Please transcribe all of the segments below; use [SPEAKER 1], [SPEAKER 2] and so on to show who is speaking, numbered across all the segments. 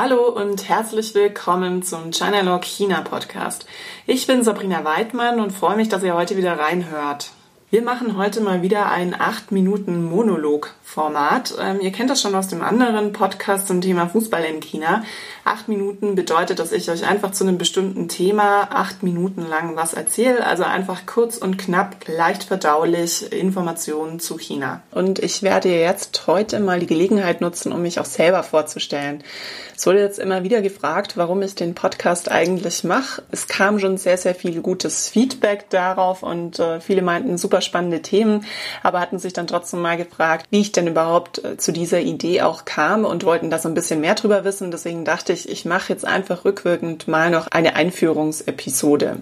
[SPEAKER 1] Hallo und herzlich willkommen zum China China Podcast. Ich bin Sabrina Weidmann und freue mich, dass ihr heute wieder reinhört. Wir machen heute mal wieder ein 8 Minuten Monolog-Format. Ähm, ihr kennt das schon aus dem anderen Podcast zum Thema Fußball in China. Acht Minuten bedeutet, dass ich euch einfach zu einem bestimmten Thema acht Minuten lang was erzähle. Also einfach kurz und knapp, leicht verdaulich Informationen zu China. Und ich werde jetzt heute mal die Gelegenheit nutzen, um mich auch selber vorzustellen. Es wurde jetzt immer wieder gefragt, warum ich den Podcast eigentlich mache. Es kam schon sehr, sehr viel gutes Feedback darauf und äh, viele meinten super spannende Themen, aber hatten sich dann trotzdem mal gefragt, wie ich denn überhaupt äh, zu dieser Idee auch kam und wollten da so ein bisschen mehr drüber wissen. Deswegen dachte ich, ich mache jetzt einfach rückwirkend mal noch eine Einführungsepisode.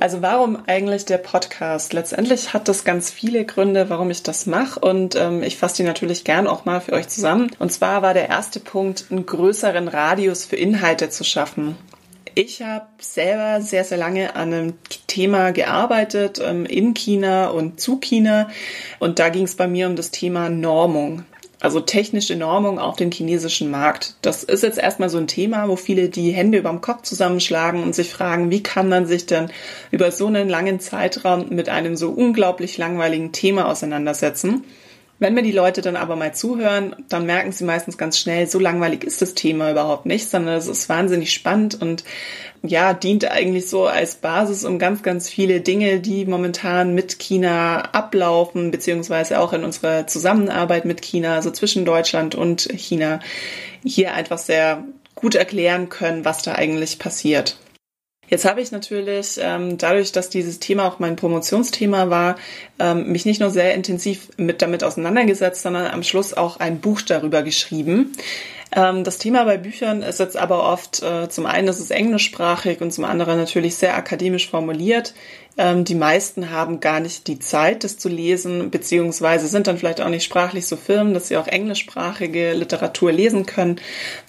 [SPEAKER 1] Also warum eigentlich der Podcast? Letztendlich hat das ganz viele Gründe, warum ich das mache und ähm, ich fasse die natürlich gern auch mal für euch zusammen. Und zwar war der erste Punkt, einen größeren Radius für Inhalte zu schaffen. Ich habe selber sehr, sehr lange an einem Thema gearbeitet, ähm, in China und zu China. Und da ging es bei mir um das Thema Normung also technische Normung auf den chinesischen Markt. Das ist jetzt erstmal so ein Thema, wo viele die Hände überm Kopf zusammenschlagen und sich fragen, wie kann man sich denn über so einen langen Zeitraum mit einem so unglaublich langweiligen Thema auseinandersetzen. Wenn mir die Leute dann aber mal zuhören, dann merken sie meistens ganz schnell, so langweilig ist das Thema überhaupt nicht, sondern es ist wahnsinnig spannend und ja, dient eigentlich so als Basis, um ganz, ganz viele Dinge, die momentan mit China ablaufen, beziehungsweise auch in unserer Zusammenarbeit mit China, also zwischen Deutschland und China, hier einfach sehr gut erklären können, was da eigentlich passiert. Jetzt habe ich natürlich, ähm, dadurch, dass dieses Thema auch mein Promotionsthema war, ähm, mich nicht nur sehr intensiv mit damit auseinandergesetzt, sondern am Schluss auch ein Buch darüber geschrieben. Ähm, das Thema bei Büchern ist jetzt aber oft, äh, zum einen ist es englischsprachig und zum anderen natürlich sehr akademisch formuliert. Die meisten haben gar nicht die Zeit, das zu lesen, beziehungsweise sind dann vielleicht auch nicht sprachlich so firm, dass sie auch englischsprachige Literatur lesen können.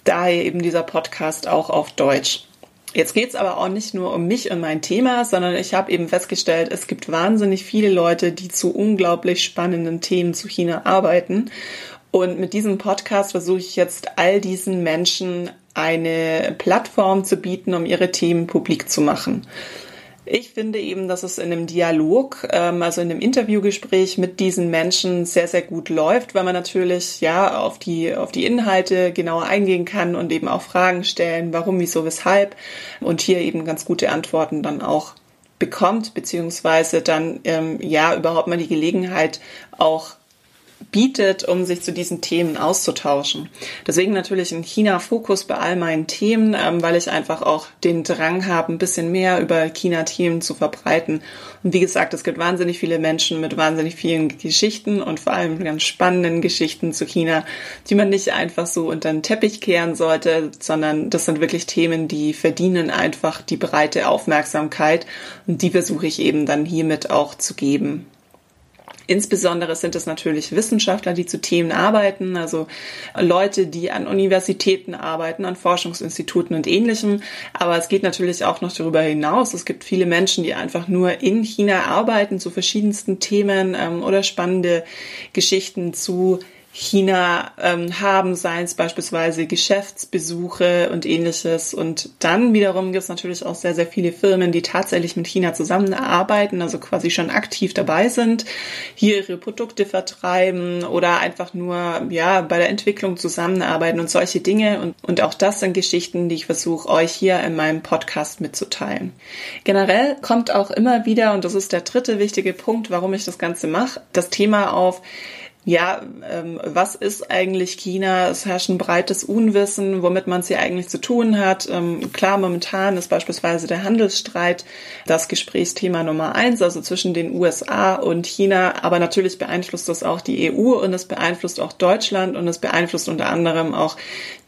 [SPEAKER 1] Daher eben dieser Podcast auch auf Deutsch. Jetzt geht's aber auch nicht nur um mich und mein Thema, sondern ich habe eben festgestellt, es gibt wahnsinnig viele Leute, die zu unglaublich spannenden Themen zu China arbeiten. Und mit diesem Podcast versuche ich jetzt all diesen Menschen eine Plattform zu bieten, um ihre Themen publik zu machen. Ich finde eben, dass es in einem Dialog, ähm, also in einem Interviewgespräch mit diesen Menschen sehr, sehr gut läuft, weil man natürlich ja auf die, auf die Inhalte genauer eingehen kann und eben auch Fragen stellen, warum, wieso, weshalb und hier eben ganz gute Antworten dann auch bekommt, beziehungsweise dann ähm, ja überhaupt mal die Gelegenheit auch bietet, um sich zu diesen Themen auszutauschen. Deswegen natürlich ein China-Fokus bei all meinen Themen, ähm, weil ich einfach auch den Drang habe, ein bisschen mehr über China-Themen zu verbreiten. Und wie gesagt, es gibt wahnsinnig viele Menschen mit wahnsinnig vielen Geschichten und vor allem ganz spannenden Geschichten zu China, die man nicht einfach so unter den Teppich kehren sollte, sondern das sind wirklich Themen, die verdienen einfach die breite Aufmerksamkeit und die versuche ich eben dann hiermit auch zu geben. Insbesondere sind es natürlich Wissenschaftler, die zu Themen arbeiten, also Leute, die an Universitäten arbeiten, an Forschungsinstituten und ähnlichem. Aber es geht natürlich auch noch darüber hinaus. Es gibt viele Menschen, die einfach nur in China arbeiten zu verschiedensten Themen ähm, oder spannende Geschichten zu China ähm, haben, seien es beispielsweise Geschäftsbesuche und ähnliches. Und dann wiederum gibt es natürlich auch sehr, sehr viele Firmen, die tatsächlich mit China zusammenarbeiten, also quasi schon aktiv dabei sind, hier ihre Produkte vertreiben oder einfach nur ja bei der Entwicklung zusammenarbeiten und solche Dinge. Und, und auch das sind Geschichten, die ich versuche, euch hier in meinem Podcast mitzuteilen. Generell kommt auch immer wieder, und das ist der dritte wichtige Punkt, warum ich das Ganze mache, das Thema auf, ja, ähm, was ist eigentlich China? Es herrscht ein breites Unwissen, womit man es hier eigentlich zu tun hat. Ähm, klar, momentan ist beispielsweise der Handelsstreit das Gesprächsthema Nummer eins, also zwischen den USA und China. Aber natürlich beeinflusst das auch die EU und es beeinflusst auch Deutschland und es beeinflusst unter anderem auch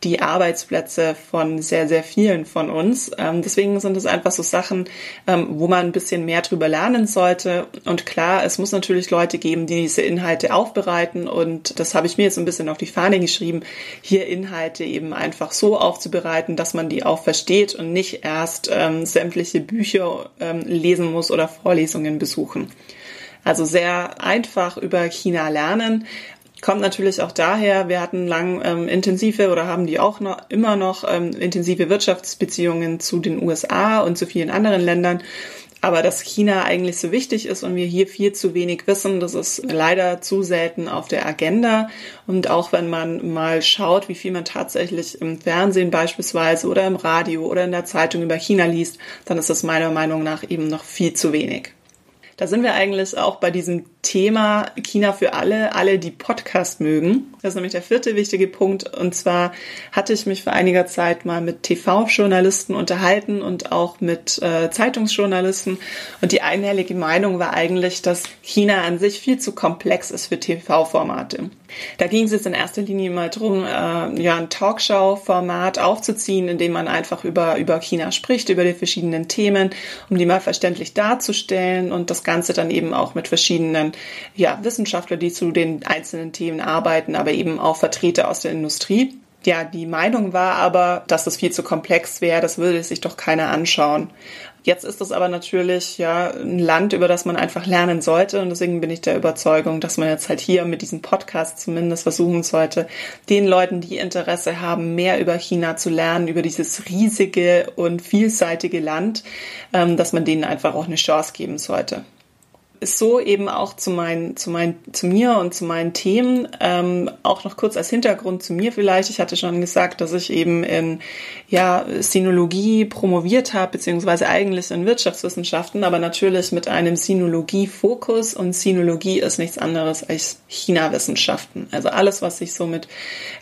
[SPEAKER 1] die Arbeitsplätze von sehr, sehr vielen von uns. Ähm, deswegen sind es einfach so Sachen, ähm, wo man ein bisschen mehr drüber lernen sollte. Und klar, es muss natürlich Leute geben, die diese Inhalte aufbereiten. Und das habe ich mir jetzt ein bisschen auf die Fahne geschrieben, hier Inhalte eben einfach so aufzubereiten, dass man die auch versteht und nicht erst ähm, sämtliche Bücher ähm, lesen muss oder Vorlesungen besuchen. Also sehr einfach über China lernen Kommt natürlich auch daher, wir hatten lang ähm, intensive oder haben die auch noch immer noch ähm, intensive Wirtschaftsbeziehungen zu den USA und zu vielen anderen Ländern. Aber dass China eigentlich so wichtig ist und wir hier viel zu wenig wissen, das ist leider zu selten auf der Agenda. Und auch wenn man mal schaut, wie viel man tatsächlich im Fernsehen beispielsweise oder im Radio oder in der Zeitung über China liest, dann ist das meiner Meinung nach eben noch viel zu wenig. Da sind wir eigentlich auch bei diesem Thema China für alle, alle, die Podcast mögen. Das ist nämlich der vierte wichtige Punkt. Und zwar hatte ich mich vor einiger Zeit mal mit TV-Journalisten unterhalten und auch mit äh, Zeitungsjournalisten. Und die einhellige Meinung war eigentlich, dass China an sich viel zu komplex ist für TV-Formate. Da ging es jetzt in erster Linie mal drum, äh, ja, ein Talkshow-Format aufzuziehen, in dem man einfach über, über China spricht, über die verschiedenen Themen, um die mal verständlich darzustellen und das Ganze dann eben auch mit verschiedenen ja, Wissenschaftler, die zu den einzelnen Themen arbeiten, aber eben auch Vertreter aus der Industrie. Ja, die Meinung war aber, dass das viel zu komplex wäre, das würde sich doch keiner anschauen. Jetzt ist es aber natürlich ja ein Land, über das man einfach lernen sollte und deswegen bin ich der Überzeugung, dass man jetzt halt hier mit diesem Podcast zumindest versuchen sollte, den Leuten, die Interesse haben, mehr über China zu lernen, über dieses riesige und vielseitige Land, ähm, dass man denen einfach auch eine Chance geben sollte so eben auch zu, meinen, zu, meinen, zu mir und zu meinen Themen. Ähm, auch noch kurz als Hintergrund zu mir vielleicht. Ich hatte schon gesagt, dass ich eben in ja, Sinologie promoviert habe, beziehungsweise eigentlich in Wirtschaftswissenschaften, aber natürlich mit einem Sinologie-Fokus. Und Sinologie ist nichts anderes als China-Wissenschaften. Also alles, was sich so mit,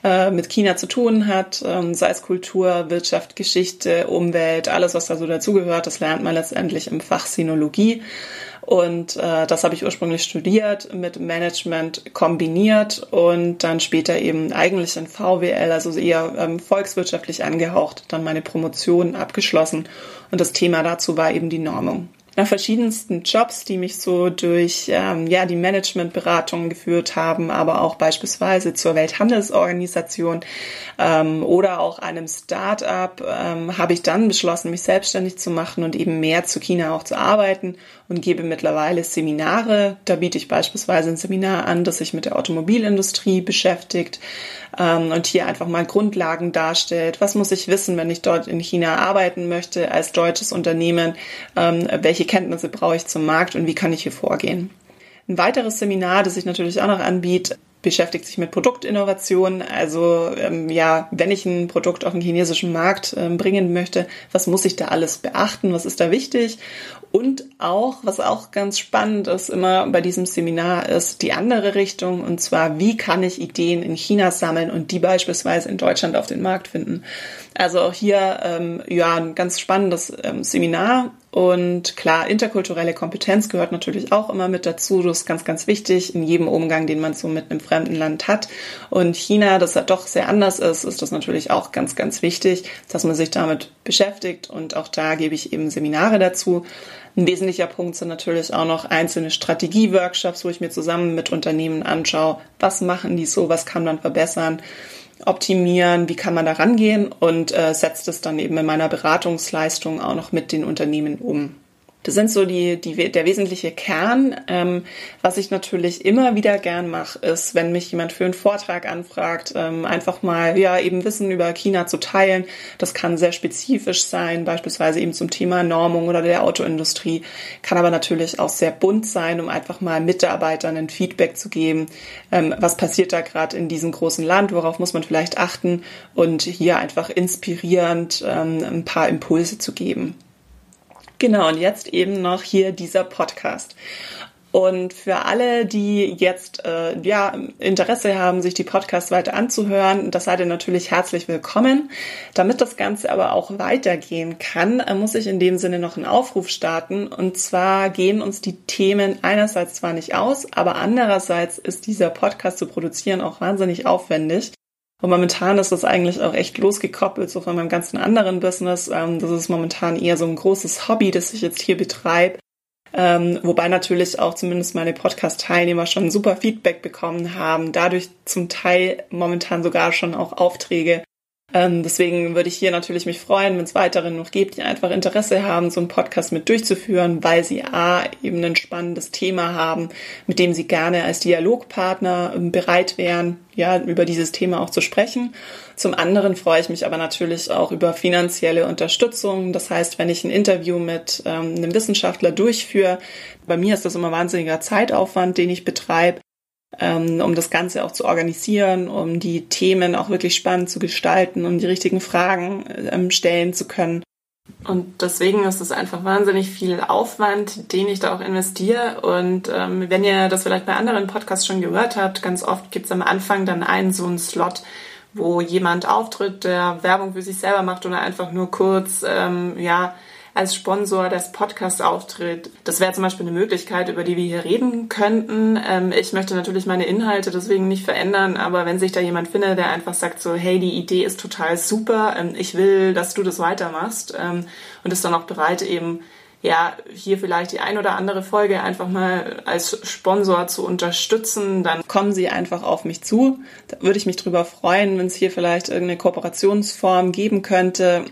[SPEAKER 1] äh, mit China zu tun hat, ähm, sei es Kultur, Wirtschaft, Geschichte, Umwelt, alles, was da so dazugehört, das lernt man letztendlich im Fach Sinologie. Und äh, das habe ich ursprünglich studiert, mit Management kombiniert und dann später eben eigentlich in VWL, also eher ähm, volkswirtschaftlich angehaucht, dann meine Promotion abgeschlossen. Und das Thema dazu war eben die Normung nach verschiedensten Jobs, die mich so durch ähm, ja die Managementberatung geführt haben, aber auch beispielsweise zur Welthandelsorganisation ähm, oder auch einem Start-up, ähm, habe ich dann beschlossen, mich selbstständig zu machen und eben mehr zu China auch zu arbeiten und gebe mittlerweile Seminare. Da biete ich beispielsweise ein Seminar an, das sich mit der Automobilindustrie beschäftigt ähm, und hier einfach mal Grundlagen darstellt. Was muss ich wissen, wenn ich dort in China arbeiten möchte als deutsches Unternehmen? Ähm, welche Kenntnisse brauche ich zum Markt und wie kann ich hier vorgehen? Ein weiteres Seminar, das ich natürlich auch noch anbiete, beschäftigt sich mit Produktinnovation. Also ähm, ja, wenn ich ein Produkt auf den chinesischen Markt ähm, bringen möchte, was muss ich da alles beachten? Was ist da wichtig? Und auch, was auch ganz spannend ist, immer bei diesem Seminar ist die andere Richtung. Und zwar, wie kann ich Ideen in China sammeln und die beispielsweise in Deutschland auf den Markt finden? Also auch hier, ähm, ja, ein ganz spannendes ähm, Seminar. Und klar, interkulturelle Kompetenz gehört natürlich auch immer mit dazu. Das ist ganz, ganz wichtig in jedem Umgang, den man so mit einem fremden Land hat. Und China, das ja doch sehr anders ist, ist das natürlich auch ganz, ganz wichtig, dass man sich damit beschäftigt. Und auch da gebe ich eben Seminare dazu. Ein wesentlicher Punkt sind natürlich auch noch einzelne Strategie-Workshops, wo ich mir zusammen mit Unternehmen anschaue, was machen die so, was kann man verbessern, optimieren, wie kann man da rangehen und äh, setzt es dann eben in meiner Beratungsleistung auch noch mit den Unternehmen um. Das sind so die, die, der wesentliche Kern. Ähm, was ich natürlich immer wieder gern mache, ist, wenn mich jemand für einen Vortrag anfragt, ähm, einfach mal ja eben Wissen über China zu teilen. Das kann sehr spezifisch sein, beispielsweise eben zum Thema Normung oder der Autoindustrie, kann aber natürlich auch sehr bunt sein, um einfach mal Mitarbeitern ein Feedback zu geben. Ähm, was passiert da gerade in diesem großen Land? Worauf muss man vielleicht achten? Und hier einfach inspirierend ähm, ein paar Impulse zu geben. Genau, und jetzt eben noch hier dieser Podcast. Und für alle, die jetzt äh, ja Interesse haben, sich die Podcasts weiter anzuhören, das seid ihr natürlich herzlich willkommen. Damit das Ganze aber auch weitergehen kann, äh, muss ich in dem Sinne noch einen Aufruf starten. Und zwar gehen uns die Themen einerseits zwar nicht aus, aber andererseits ist dieser Podcast zu produzieren auch wahnsinnig aufwendig. Und momentan ist das eigentlich auch echt losgekoppelt, so von meinem ganzen anderen Business. Ähm, das ist momentan eher so ein großes Hobby, das ich jetzt hier betreibe. Ähm, wobei natürlich auch zumindest meine Podcast-Teilnehmer schon super Feedback bekommen haben, dadurch zum Teil momentan sogar schon auch Aufträge Ähm, deswegen würde ich hier natürlich mich freuen, wenn es weiterhin noch gibt, die einfach Interesse haben, so einen Podcast mit durchzuführen, weil sie A, eben ein spannendes Thema haben, mit dem sie gerne als Dialogpartner ähm, bereit wären, ja, über dieses Thema auch zu sprechen. Zum anderen freue ich mich aber natürlich auch über finanzielle Unterstützung. Das heißt, wenn ich ein Interview mit ähm, einem Wissenschaftler durchführe, bei mir ist das immer wahnsinniger Zeitaufwand, den ich betreibe ähm, um das Ganze auch zu organisieren, um die Themen auch wirklich spannend zu gestalten, um die richtigen Fragen ähm, stellen zu können. Und deswegen ist es einfach wahnsinnig viel Aufwand, den ich da auch investiere. Und ähm, wenn ihr das vielleicht bei anderen Podcasts schon gehört habt, ganz oft gibt es am Anfang dann einen so einen Slot, wo jemand auftritt, der Werbung für sich selber macht oder einfach nur kurz, ähm, ja, als Sponsor des Podcasts auftritt. Das wäre zum Beispiel eine Möglichkeit, über die wir hier reden könnten. Ähm, ich möchte natürlich meine Inhalte deswegen nicht verändern, aber wenn sich da jemand findet, der einfach sagt so, hey, die Idee ist total super, ähm, ich will, dass du das weitermachst ähm, und ist dann auch bereit, eben ja, hier vielleicht die ein oder andere Folge einfach mal als Sponsor zu unterstützen, dann kommen Sie einfach auf mich zu. Da würde ich mich drüber freuen, wenn es hier vielleicht irgendeine Kooperationsform geben könnte.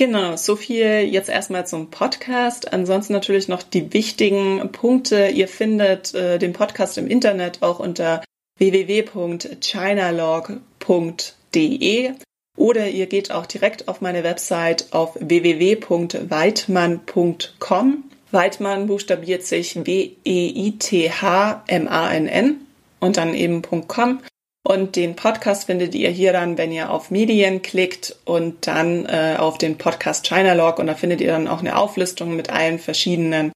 [SPEAKER 1] Genau, so viel jetzt erstmal zum Podcast. Ansonsten natürlich noch die wichtigen Punkte. Ihr findet äh, den Podcast im Internet auch unter www.chinalog.de oder ihr geht auch direkt auf meine Website auf www.weidmann.com. Weidmann buchstabiert sich W-E-I-T-H-M-A-N-N und dann eben .com. Und den Podcast findet ihr hier dann, wenn ihr auf Medien klickt und dann äh, auf den Podcast China Log und da findet ihr dann auch eine Auflistung mit allen verschiedenen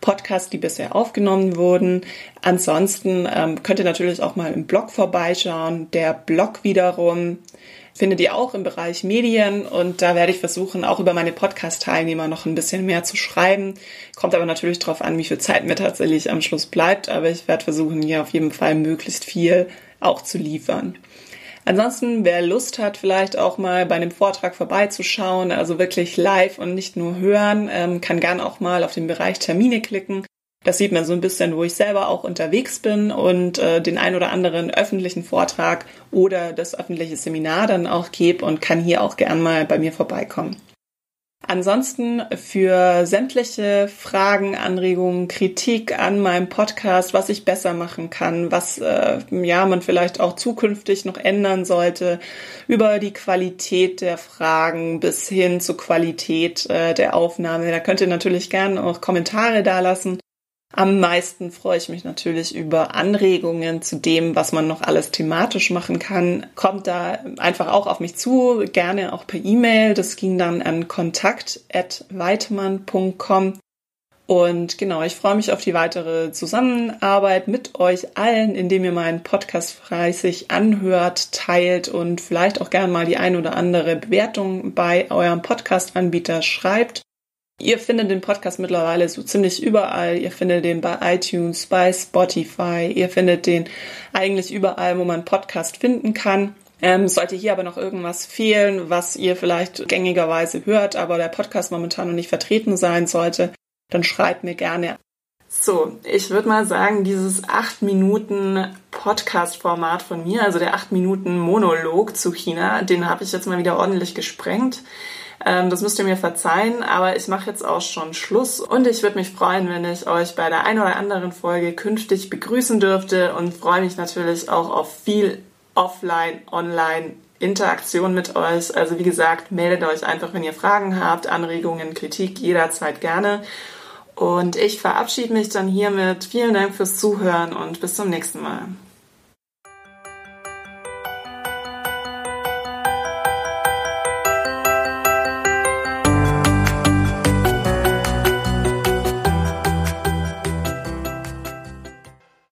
[SPEAKER 1] Podcasts, die bisher aufgenommen wurden. Ansonsten ähm, könnt ihr natürlich auch mal im Blog vorbeischauen. Der Blog wiederum findet ihr auch im Bereich Medien und da werde ich versuchen, auch über meine Podcast-Teilnehmer noch ein bisschen mehr zu schreiben. Kommt aber natürlich darauf an, wie viel Zeit mir tatsächlich am Schluss bleibt, aber ich werde versuchen, hier auf jeden Fall möglichst viel auch zu liefern. Ansonsten, wer Lust hat, vielleicht auch mal bei einem Vortrag vorbeizuschauen, also wirklich live und nicht nur hören, ähm, kann gern auch mal auf den Bereich Termine klicken. Das sieht man so ein bisschen, wo ich selber auch unterwegs bin und äh, den ein oder anderen öffentlichen Vortrag oder das öffentliche Seminar dann auch gebe und kann hier auch gern mal bei mir vorbeikommen. Ansonsten für sämtliche Fragen, Anregungen, Kritik an meinem Podcast, was ich besser machen kann, was äh, ja man vielleicht auch zukünftig noch ändern sollte, über die Qualität der Fragen bis hin zur Qualität äh, der Aufnahme. Da könnt ihr natürlich gerne auch Kommentare dalassen. Am meisten freue ich mich natürlich über Anregungen zu dem, was man noch alles thematisch machen kann. Kommt da einfach auch auf mich zu, gerne auch per E-Mail. Das ging dann an kontakt.weitmann.com. Und genau, ich freue mich auf die weitere Zusammenarbeit mit euch allen, indem ihr meinen Podcast fleißig anhört, teilt und vielleicht auch gerne mal die ein oder andere Bewertung bei eurem Podcast-Anbieter schreibt. Ihr findet den Podcast mittlerweile so ziemlich überall. Ihr findet den bei iTunes, bei Spotify. Ihr findet den eigentlich überall, wo man Podcast finden kann. Ähm, sollte hier aber noch irgendwas fehlen, was ihr vielleicht gängigerweise hört, aber der Podcast momentan noch nicht vertreten sein sollte, dann schreibt mir gerne. So, ich würde mal sagen, dieses 8 Minuten Podcast-Format von mir, also der 8 Minuten Monolog zu China, den habe ich jetzt mal wieder ordentlich gesprengt. Ähm, das müsst ihr mir verzeihen, aber ich mache jetzt auch schon Schluss und ich würde mich freuen, wenn ich euch bei der einen oder anderen Folge künftig begrüßen dürfte und freue mich natürlich auch auf viel Offline, Online Interaktion mit euch. Also wie gesagt, meldet euch einfach, wenn ihr Fragen habt, Anregungen, Kritik, jederzeit gerne. Und ich verabschiede mich dann hiermit. Vielen Dank fürs Zuhören und bis zum nächsten Mal.